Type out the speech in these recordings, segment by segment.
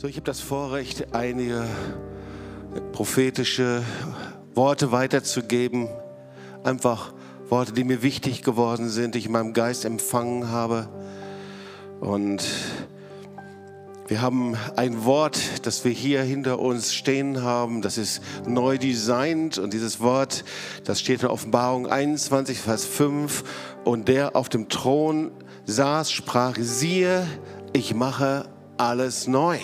So, ich habe das Vorrecht, einige prophetische Worte weiterzugeben. Einfach Worte, die mir wichtig geworden sind, die ich in meinem Geist empfangen habe. Und wir haben ein Wort, das wir hier hinter uns stehen haben, das ist neu designt und dieses Wort, das steht in Offenbarung 21, Vers 5 und der auf dem Thron saß, sprach, siehe, ich mache alles neu.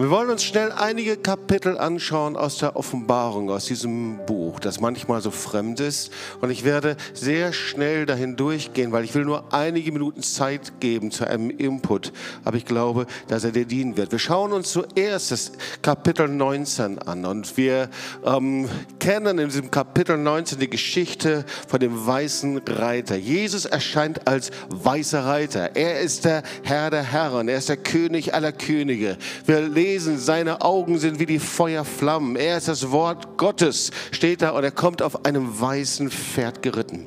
Wir wollen uns schnell einige Kapitel anschauen aus der Offenbarung, aus diesem Buch, das manchmal so fremd ist. Und ich werde sehr schnell dahin durchgehen, weil ich will nur einige Minuten Zeit geben zu einem Input. Aber ich glaube, dass er dir dienen wird. Wir schauen uns zuerst das Kapitel 19 an. Und wir ähm, kennen in diesem Kapitel 19 die Geschichte von dem weißen Reiter. Jesus erscheint als weißer Reiter. Er ist der Herr der Herren. Er ist der König aller Könige. Wir lesen, seine Augen sind wie die Feuerflammen. Er ist das Wort Gottes, steht da, und er kommt auf einem weißen Pferd geritten.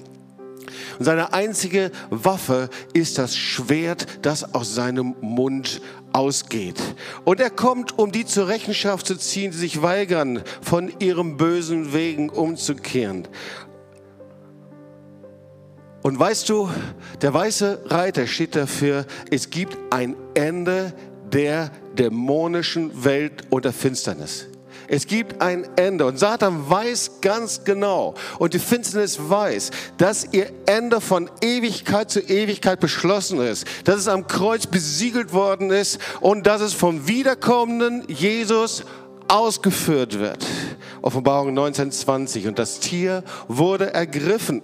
Und seine einzige Waffe ist das Schwert, das aus seinem Mund ausgeht. Und er kommt, um die zur Rechenschaft zu ziehen, die sich weigern, von ihrem bösen Wegen umzukehren. Und weißt du, der weiße Reiter steht dafür, es gibt ein Ende der dämonischen Welt und der Finsternis. Es gibt ein Ende und Satan weiß ganz genau und die Finsternis weiß, dass ihr Ende von Ewigkeit zu Ewigkeit beschlossen ist, dass es am Kreuz besiegelt worden ist und dass es vom wiederkommenden Jesus ausgeführt wird. Offenbarung 1920. Und das Tier wurde ergriffen.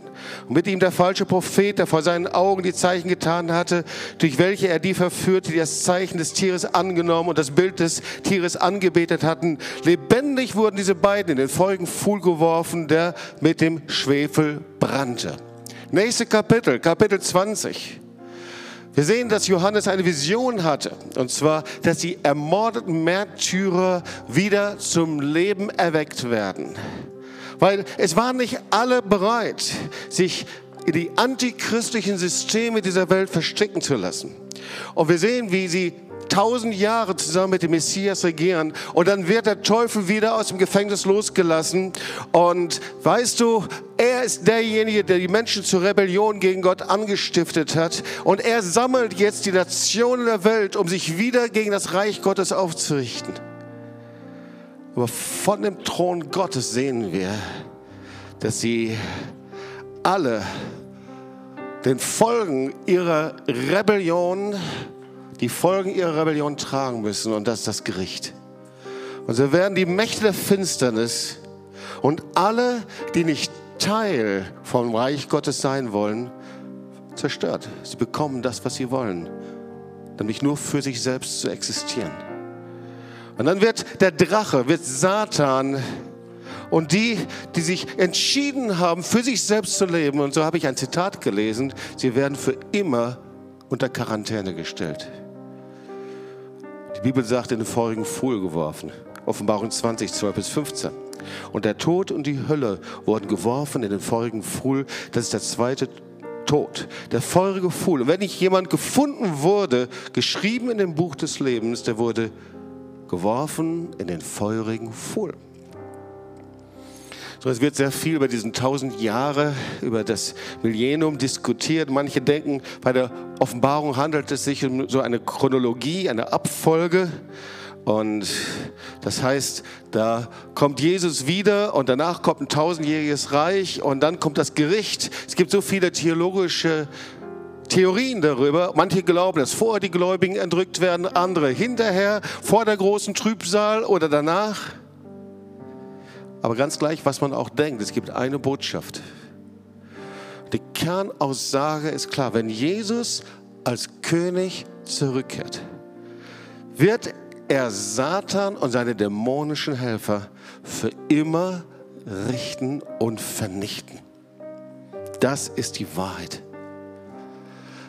Und mit ihm der falsche Prophet, der vor seinen Augen die Zeichen getan hatte, durch welche er die verführte, die das Zeichen des Tieres angenommen und das Bild des Tieres angebetet hatten. Lebendig wurden diese beiden in den feurigen Pfuhl geworfen, der mit dem Schwefel brannte. Nächste Kapitel, Kapitel 20. Wir sehen, dass Johannes eine Vision hatte, und zwar, dass die ermordeten Märtyrer wieder zum Leben erweckt werden. Weil es waren nicht alle bereit, sich in die antichristlichen Systeme dieser Welt verstricken zu lassen. Und wir sehen, wie sie tausend Jahre zusammen mit dem Messias regieren und dann wird der Teufel wieder aus dem Gefängnis losgelassen und weißt du, er ist derjenige, der die Menschen zur Rebellion gegen Gott angestiftet hat und er sammelt jetzt die Nationen der Welt, um sich wieder gegen das Reich Gottes aufzurichten. Aber von dem Thron Gottes sehen wir, dass sie alle den Folgen ihrer Rebellion die Folgen ihrer Rebellion tragen müssen und das ist das Gericht. Und so werden die Mächte der Finsternis und alle, die nicht Teil vom Reich Gottes sein wollen, zerstört. Sie bekommen das, was sie wollen, nämlich nur für sich selbst zu existieren. Und dann wird der Drache, wird Satan und die, die sich entschieden haben, für sich selbst zu leben, und so habe ich ein Zitat gelesen, sie werden für immer unter Quarantäne gestellt. Die Bibel sagt, in den feurigen Pfuhl geworfen. Offenbarung 20, 12 bis 15. Und der Tod und die Hölle wurden geworfen in den feurigen Pfuhl. Das ist der zweite Tod, der feurige Pfuhl. Und wenn nicht jemand gefunden wurde, geschrieben in dem Buch des Lebens, der wurde geworfen in den feurigen Pfuhl. So, es wird sehr viel über diesen tausend Jahre, über das Millennium diskutiert. Manche denken, bei der Offenbarung handelt es sich um so eine Chronologie, eine Abfolge. Und das heißt, da kommt Jesus wieder und danach kommt ein tausendjähriges Reich und dann kommt das Gericht. Es gibt so viele theologische Theorien darüber. Manche glauben, dass vorher die Gläubigen entrückt werden, andere hinterher, vor der großen Trübsal oder danach. Aber ganz gleich, was man auch denkt, es gibt eine Botschaft. Die Kernaussage ist klar, wenn Jesus als König zurückkehrt, wird er Satan und seine dämonischen Helfer für immer richten und vernichten. Das ist die Wahrheit.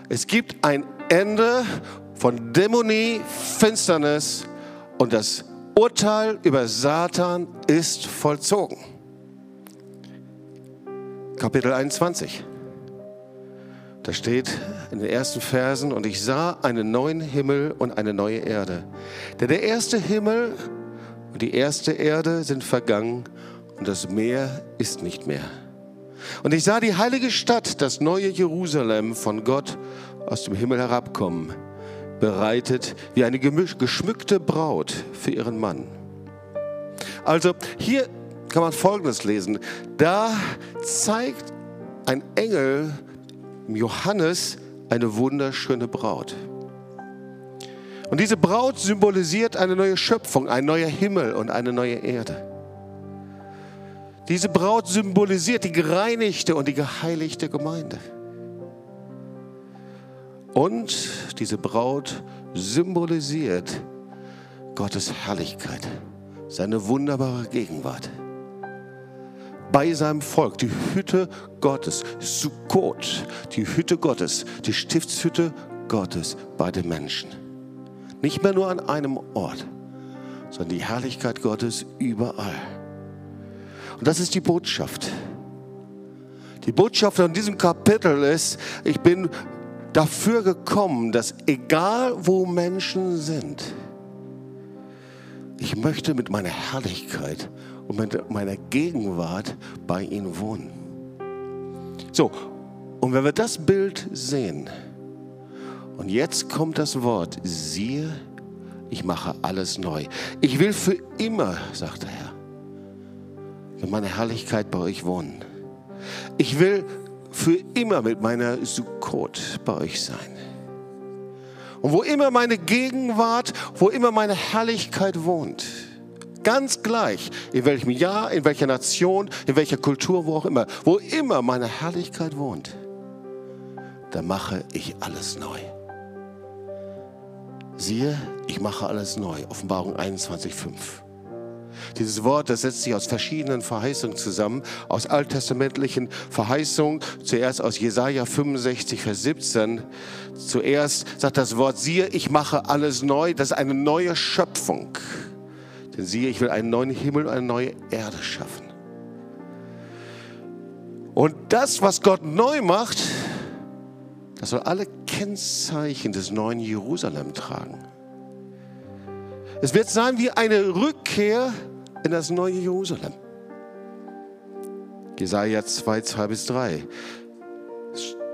Es gibt ein Ende von Dämonie, Finsternis und das Urteil über Satan ist vollzogen. Kapitel 21. Da steht in den ersten Versen, und ich sah einen neuen Himmel und eine neue Erde. Denn der erste Himmel und die erste Erde sind vergangen und das Meer ist nicht mehr. Und ich sah die heilige Stadt, das neue Jerusalem von Gott aus dem Himmel herabkommen, bereitet wie eine geschmückte Braut für ihren Mann. Also hier kann man Folgendes lesen. Da zeigt ein Engel Johannes eine wunderschöne Braut. Und diese Braut symbolisiert eine neue Schöpfung, ein neuer Himmel und eine neue Erde. Diese Braut symbolisiert die gereinigte und die geheiligte Gemeinde. Und diese Braut symbolisiert Gottes Herrlichkeit, seine wunderbare Gegenwart bei seinem Volk, die Hütte Gottes, Sukkot, die Hütte Gottes, die Stiftshütte Gottes bei den Menschen. Nicht mehr nur an einem Ort, sondern die Herrlichkeit Gottes überall. Und das ist die Botschaft. Die Botschaft von diesem Kapitel ist, ich bin dafür gekommen, dass egal wo Menschen sind, ich möchte mit meiner Herrlichkeit und mit meiner Gegenwart bei ihnen wohnen. So, und wenn wir das Bild sehen, und jetzt kommt das Wort, siehe, ich mache alles neu. Ich will für immer, sagt der Herr, mit meiner Herrlichkeit bei euch wohnen. Ich will für immer mit meiner Sukkot bei euch sein. Und wo immer meine Gegenwart, wo immer meine Herrlichkeit wohnt, Ganz gleich, in welchem Jahr, in welcher Nation, in welcher Kultur, wo auch immer, wo immer meine Herrlichkeit wohnt, da mache ich alles neu. Siehe, ich mache alles neu. Offenbarung 21,5. Dieses Wort, das setzt sich aus verschiedenen Verheißungen zusammen, aus alttestamentlichen Verheißungen, zuerst aus Jesaja 65, Vers 17. Zuerst sagt das Wort, siehe, ich mache alles neu. Das ist eine neue Schöpfung. Denn siehe, ich will einen neuen Himmel und eine neue Erde schaffen. Und das, was Gott neu macht, das soll alle Kennzeichen des neuen Jerusalem tragen. Es wird sein wie eine Rückkehr in das neue Jerusalem. Jesaja 2, 2 bis 3.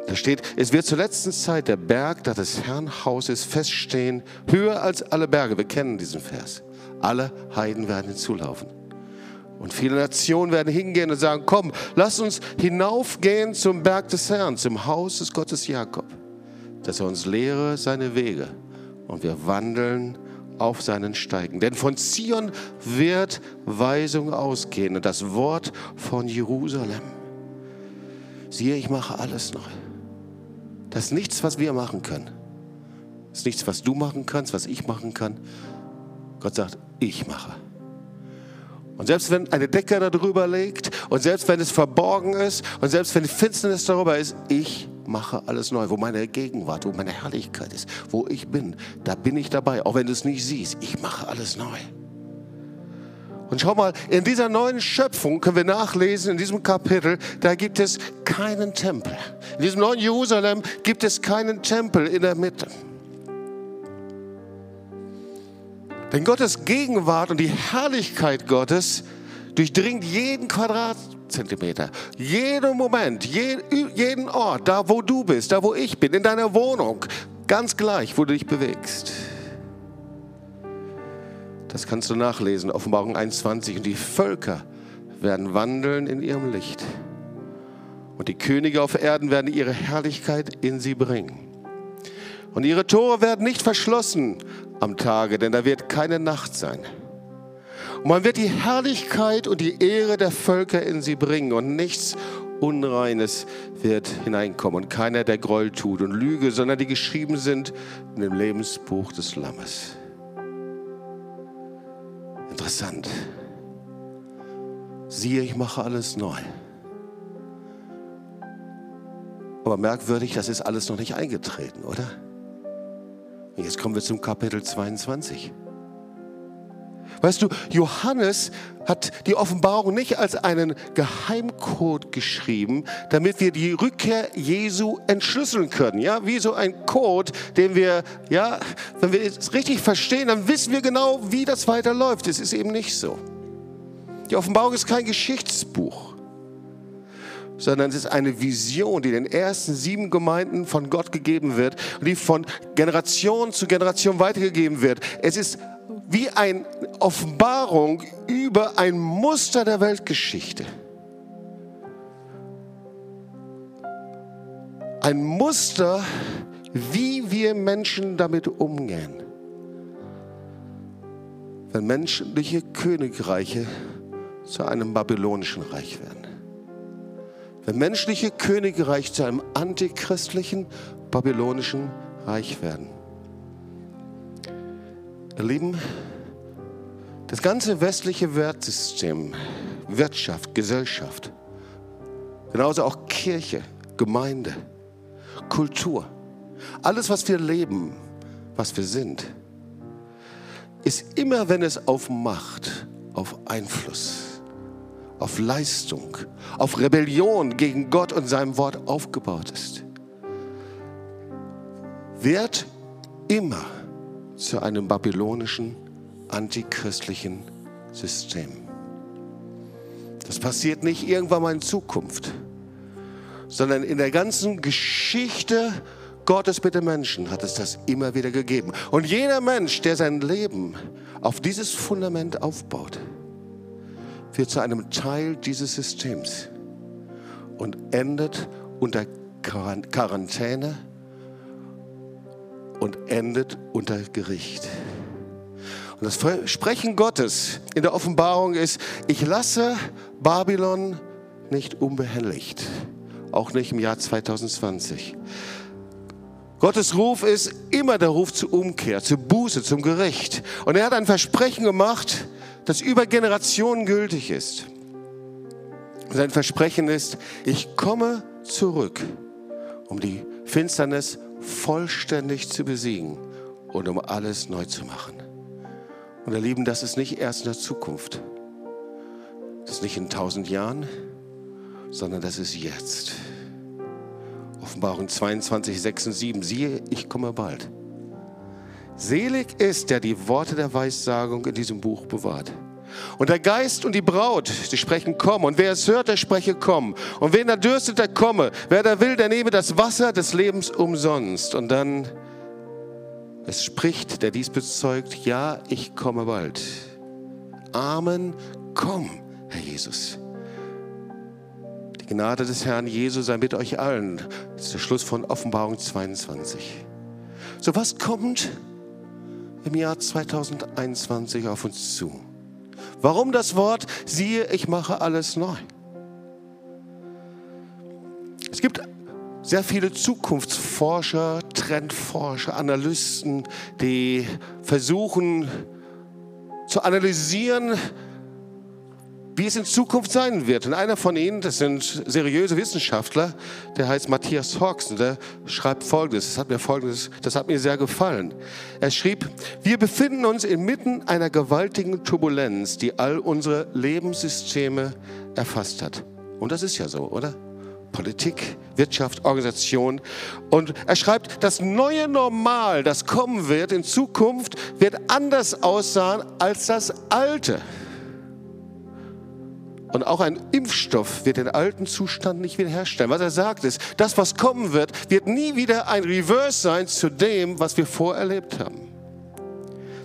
Da steht, es wird zur letzten Zeit der Berg, das des Herrn Haus ist, feststehen, höher als alle Berge. Wir kennen diesen Vers. Alle Heiden werden hinzulaufen. Und viele Nationen werden hingehen und sagen, komm, lass uns hinaufgehen zum Berg des Herrn, zum Haus des Gottes Jakob, dass er uns lehre seine Wege und wir wandeln auf seinen Steigen. Denn von Zion wird Weisung ausgehen und das Wort von Jerusalem. Siehe, ich mache alles neu. Das ist nichts, was wir machen können. Das ist nichts, was du machen kannst, was ich machen kann. Gott sagt, ich mache. Und selbst wenn eine Decke darüber liegt und selbst wenn es verborgen ist und selbst wenn die Finsternis darüber ist, ich mache alles neu. Wo meine Gegenwart, wo meine Herrlichkeit ist, wo ich bin, da bin ich dabei. Auch wenn du es nicht siehst, ich mache alles neu. Und schau mal, in dieser neuen Schöpfung können wir nachlesen, in diesem Kapitel, da gibt es keinen Tempel. In diesem neuen Jerusalem gibt es keinen Tempel in der Mitte. Denn Gottes Gegenwart und die Herrlichkeit Gottes durchdringt jeden Quadratzentimeter, jeden Moment, jeden Ort, da wo du bist, da wo ich bin, in deiner Wohnung, ganz gleich, wo du dich bewegst. Das kannst du nachlesen, Offenbarung 21. Und die Völker werden wandeln in ihrem Licht. Und die Könige auf Erden werden ihre Herrlichkeit in sie bringen. Und ihre Tore werden nicht verschlossen am Tage, denn da wird keine Nacht sein. Und man wird die Herrlichkeit und die Ehre der Völker in sie bringen und nichts Unreines wird hineinkommen und keiner, der Groll tut und Lüge, sondern die geschrieben sind in dem Lebensbuch des Lammes. Interessant. Siehe, ich mache alles neu. Aber merkwürdig, das ist alles noch nicht eingetreten, oder? Jetzt kommen wir zum Kapitel 22. Weißt du, Johannes hat die Offenbarung nicht als einen Geheimcode geschrieben, damit wir die Rückkehr Jesu entschlüsseln können. Ja, wie so ein Code, den wir, ja, wenn wir es richtig verstehen, dann wissen wir genau, wie das weiterläuft. Es ist eben nicht so. Die Offenbarung ist kein Geschichtsbuch, sondern es ist eine Vision, die den ersten sieben Gemeinden von Gott gegeben wird und die von Generation zu Generation weitergegeben wird. Es ist wie eine Offenbarung über ein Muster der Weltgeschichte. Ein Muster, wie wir Menschen damit umgehen. Wenn menschliche Königreiche zu einem babylonischen Reich werden. Wenn menschliche Königreiche zu einem antichristlichen babylonischen Reich werden. Ihr Lieben, das ganze westliche Wertsystem, Wirtschaft, Gesellschaft, genauso auch Kirche, Gemeinde, Kultur, alles, was wir leben, was wir sind, ist immer, wenn es auf Macht, auf Einfluss, auf Leistung, auf Rebellion gegen Gott und seinem Wort aufgebaut ist, wird immer zu einem babylonischen, antichristlichen System. Das passiert nicht irgendwann mal in Zukunft, sondern in der ganzen Geschichte Gottes mit den Menschen hat es das immer wieder gegeben. Und jeder Mensch, der sein Leben auf dieses Fundament aufbaut, wird zu einem Teil dieses Systems und endet unter Quarantäne, und endet unter Gericht. Und das Versprechen Gottes in der Offenbarung ist, ich lasse Babylon nicht unbehelligt, auch nicht im Jahr 2020. Gottes Ruf ist immer der Ruf zur Umkehr, zur Buße, zum Gericht. Und er hat ein Versprechen gemacht, das über Generationen gültig ist. Sein Versprechen ist, ich komme zurück, um die Finsternis vollständig zu besiegen und um alles neu zu machen. Und ihr Lieben, das ist nicht erst in der Zukunft. Das ist nicht in tausend Jahren, sondern das ist jetzt. Offenbarung 22, 6 und 7. Siehe, ich komme bald. Selig ist, der die Worte der Weissagung in diesem Buch bewahrt. Und der Geist und die Braut, sie sprechen, komm. Und wer es hört, der spreche, komm. Und wen da dürstet, der komme. Wer da will, der nehme das Wasser des Lebens umsonst. Und dann, es spricht, der dies bezeugt, ja, ich komme bald. Amen, komm, Herr Jesus. Die Gnade des Herrn Jesus sei mit euch allen. Das ist der Schluss von Offenbarung 22. So, was kommt im Jahr 2021 auf uns zu? Warum das Wort, siehe, ich mache alles neu? Es gibt sehr viele Zukunftsforscher, Trendforscher, Analysten, die versuchen zu analysieren, wie es in Zukunft sein wird. Und einer von ihnen, das sind seriöse Wissenschaftler, der heißt Matthias Hawks, und der schreibt Folgendes, das hat mir Folgendes, das hat mir sehr gefallen. Er schrieb, wir befinden uns inmitten einer gewaltigen Turbulenz, die all unsere Lebenssysteme erfasst hat. Und das ist ja so, oder? Politik, Wirtschaft, Organisation. Und er schreibt, das neue Normal, das kommen wird in Zukunft, wird anders aussehen als das alte. Und auch ein Impfstoff wird den alten Zustand nicht wiederherstellen. Was er sagt ist, das, was kommen wird, wird nie wieder ein Reverse sein zu dem, was wir vorerlebt haben.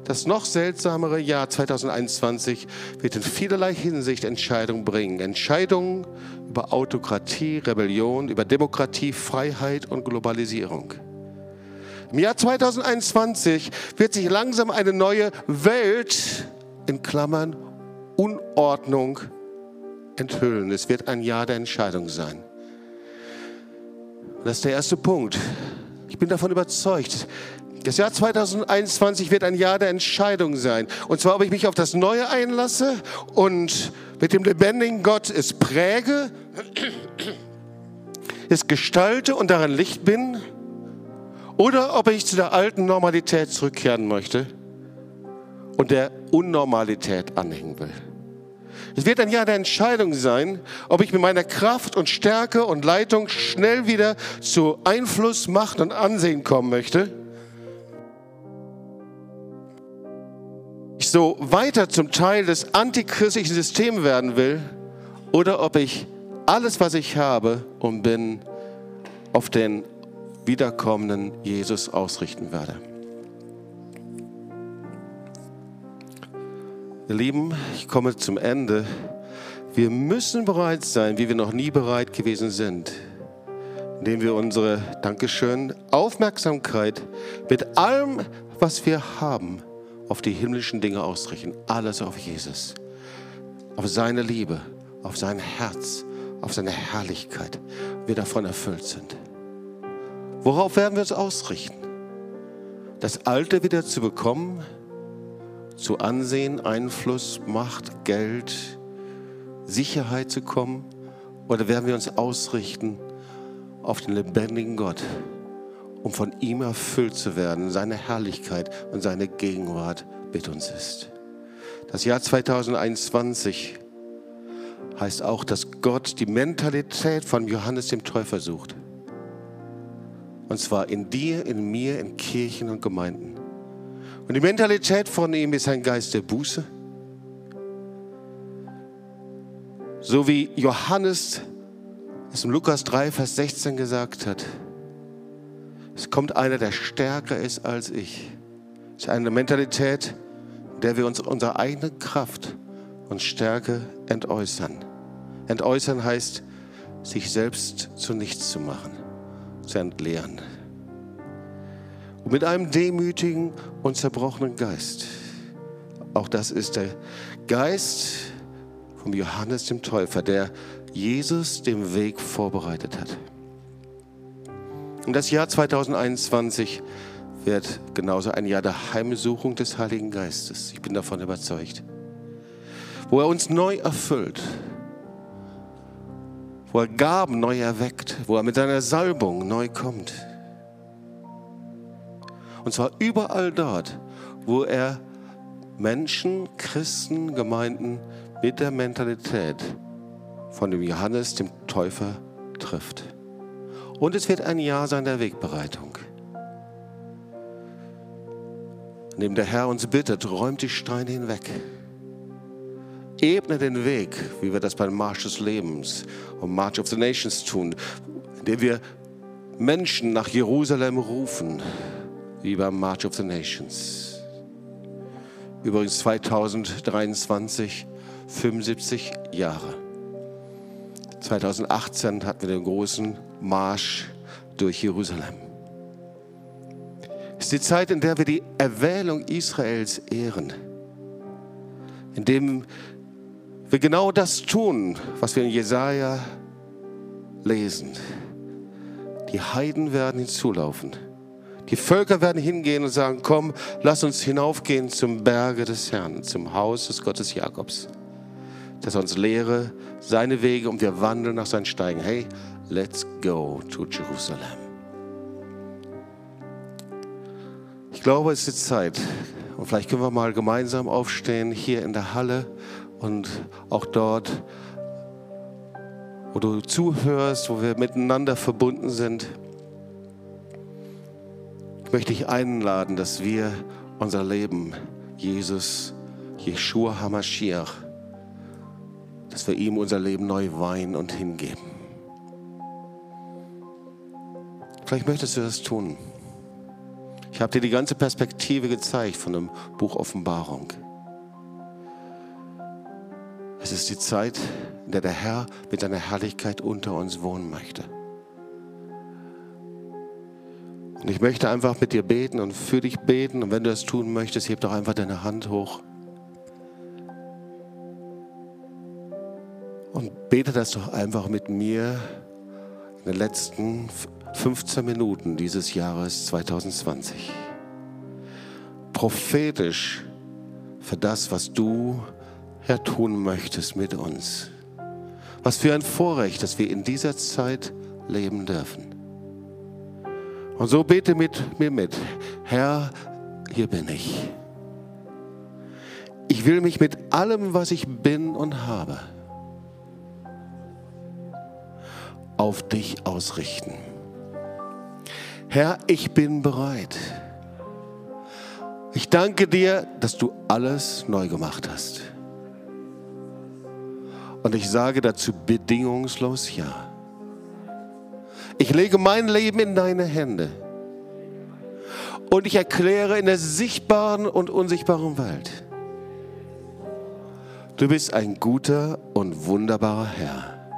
Das noch seltsamere Jahr 2021 wird in vielerlei Hinsicht Entscheidungen bringen. Entscheidungen über Autokratie, Rebellion, über Demokratie, Freiheit und Globalisierung. Im Jahr 2021 wird sich langsam eine neue Welt in Klammern Unordnung enthüllen. Es wird ein Jahr der Entscheidung sein. Das ist der erste Punkt. Ich bin davon überzeugt. Das Jahr 2021 wird ein Jahr der Entscheidung sein. Und zwar, ob ich mich auf das Neue einlasse und mit dem lebendigen Gott es präge, es gestalte und daran Licht bin, oder ob ich zu der alten Normalität zurückkehren möchte und der Unnormalität anhängen will. Es wird ein Jahr der Entscheidung sein, ob ich mit meiner Kraft und Stärke und Leitung schnell wieder zu Einfluss, Macht und Ansehen kommen möchte. Ich so weiter zum Teil des antichristlichen Systems werden will oder ob ich alles, was ich habe und bin, auf den wiederkommenden Jesus ausrichten werde. Ihr Lieben, ich komme zum Ende. Wir müssen bereit sein, wie wir noch nie bereit gewesen sind, indem wir unsere, Dankeschön, Aufmerksamkeit mit allem, was wir haben, auf die himmlischen Dinge ausrichten. Alles auf Jesus, auf seine Liebe, auf sein Herz, auf seine Herrlichkeit. Wir davon erfüllt sind. Worauf werden wir uns ausrichten? Das Alte wieder zu bekommen? Zu Ansehen, Einfluss, Macht, Geld, Sicherheit zu kommen? Oder werden wir uns ausrichten auf den lebendigen Gott, um von ihm erfüllt zu werden, seine Herrlichkeit und seine Gegenwart mit uns ist? Das Jahr 2021 heißt auch, dass Gott die Mentalität von Johannes dem Täufer sucht. Und zwar in dir, in mir, in Kirchen und Gemeinden. Und die Mentalität von ihm ist ein Geist der Buße. So wie Johannes es in Lukas 3, Vers 16 gesagt hat. Es kommt einer, der stärker ist als ich. Es ist eine Mentalität, in der wir uns unsere eigene Kraft und Stärke entäußern. Entäußern heißt, sich selbst zu nichts zu machen, zu entleeren mit einem demütigen und zerbrochenen Geist. Auch das ist der Geist vom Johannes dem Täufer, der Jesus den Weg vorbereitet hat. Und das Jahr 2021 wird genauso ein Jahr der Heimsuchung des Heiligen Geistes. Ich bin davon überzeugt. Wo er uns neu erfüllt, wo er Gaben neu erweckt, wo er mit seiner Salbung neu kommt. Und zwar überall dort, wo er Menschen, Christen, Gemeinden mit der Mentalität von dem Johannes, dem Täufer, trifft. Und es wird ein Jahr sein der Wegbereitung. In dem der Herr uns bittet, räumt die Steine hinweg. Ebne den Weg, wie wir das beim Marsch des Lebens und March of the Nations tun, indem wir Menschen nach Jerusalem rufen wie beim March of the Nations. Übrigens 2023, 75 Jahre. 2018 hatten wir den großen Marsch durch Jerusalem. Es ist die Zeit, in der wir die Erwählung Israels ehren, in dem wir genau das tun, was wir in Jesaja lesen. Die Heiden werden hinzulaufen die Völker werden hingehen und sagen, komm, lass uns hinaufgehen zum Berge des Herrn, zum Haus des Gottes Jakobs, dass er uns lehre seine Wege und wir wandeln nach seinen Steigen. Hey, let's go to Jerusalem. Ich glaube, es ist Zeit. Und vielleicht können wir mal gemeinsam aufstehen hier in der Halle und auch dort, wo du zuhörst, wo wir miteinander verbunden sind möchte ich einladen, dass wir unser Leben Jesus, Yeshua HaMashiach, dass wir ihm unser Leben neu weihen und hingeben. Vielleicht möchtest du das tun. Ich habe dir die ganze Perspektive gezeigt von dem Buch Offenbarung. Es ist die Zeit, in der der Herr mit seiner Herrlichkeit unter uns wohnen möchte. Und ich möchte einfach mit dir beten und für dich beten. Und wenn du das tun möchtest, heb doch einfach deine Hand hoch. Und bete das doch einfach mit mir in den letzten 15 Minuten dieses Jahres 2020. Prophetisch für das, was du Herr tun möchtest mit uns. Was für ein Vorrecht, dass wir in dieser Zeit leben dürfen. Und so bete mit mir mit. Herr, hier bin ich. ich will mich mit allem, was ich bin und habe, auf dich ausrichten. Herr, ich bin bereit. Ich danke dir, dass du alles neu gemacht hast. Und ich sage dazu bedingungslos Ja. Ich lege mein Leben in deine Hände. Und ich erkläre in der sichtbaren und unsichtbaren Welt, du bist ein guter und wunderbarer Herr.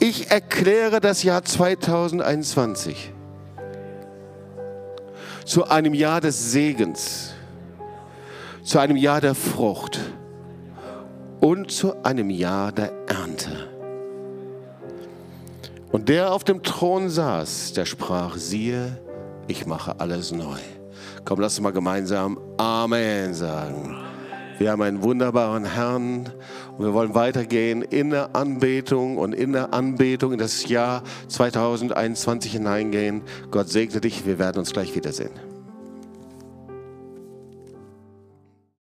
Ich erkläre das Jahr 2021 zu einem Jahr des Segens, zu einem Jahr der Frucht und zu einem Jahr der Ernte. Und der auf dem Thron saß, der sprach, siehe, ich mache alles neu. Komm, lass uns mal gemeinsam Amen sagen. Wir haben einen wunderbaren Herrn und wir wollen weitergehen in der Anbetung und in der Anbetung in das Jahr 2021 hineingehen. Gott segne dich, wir werden uns gleich wiedersehen.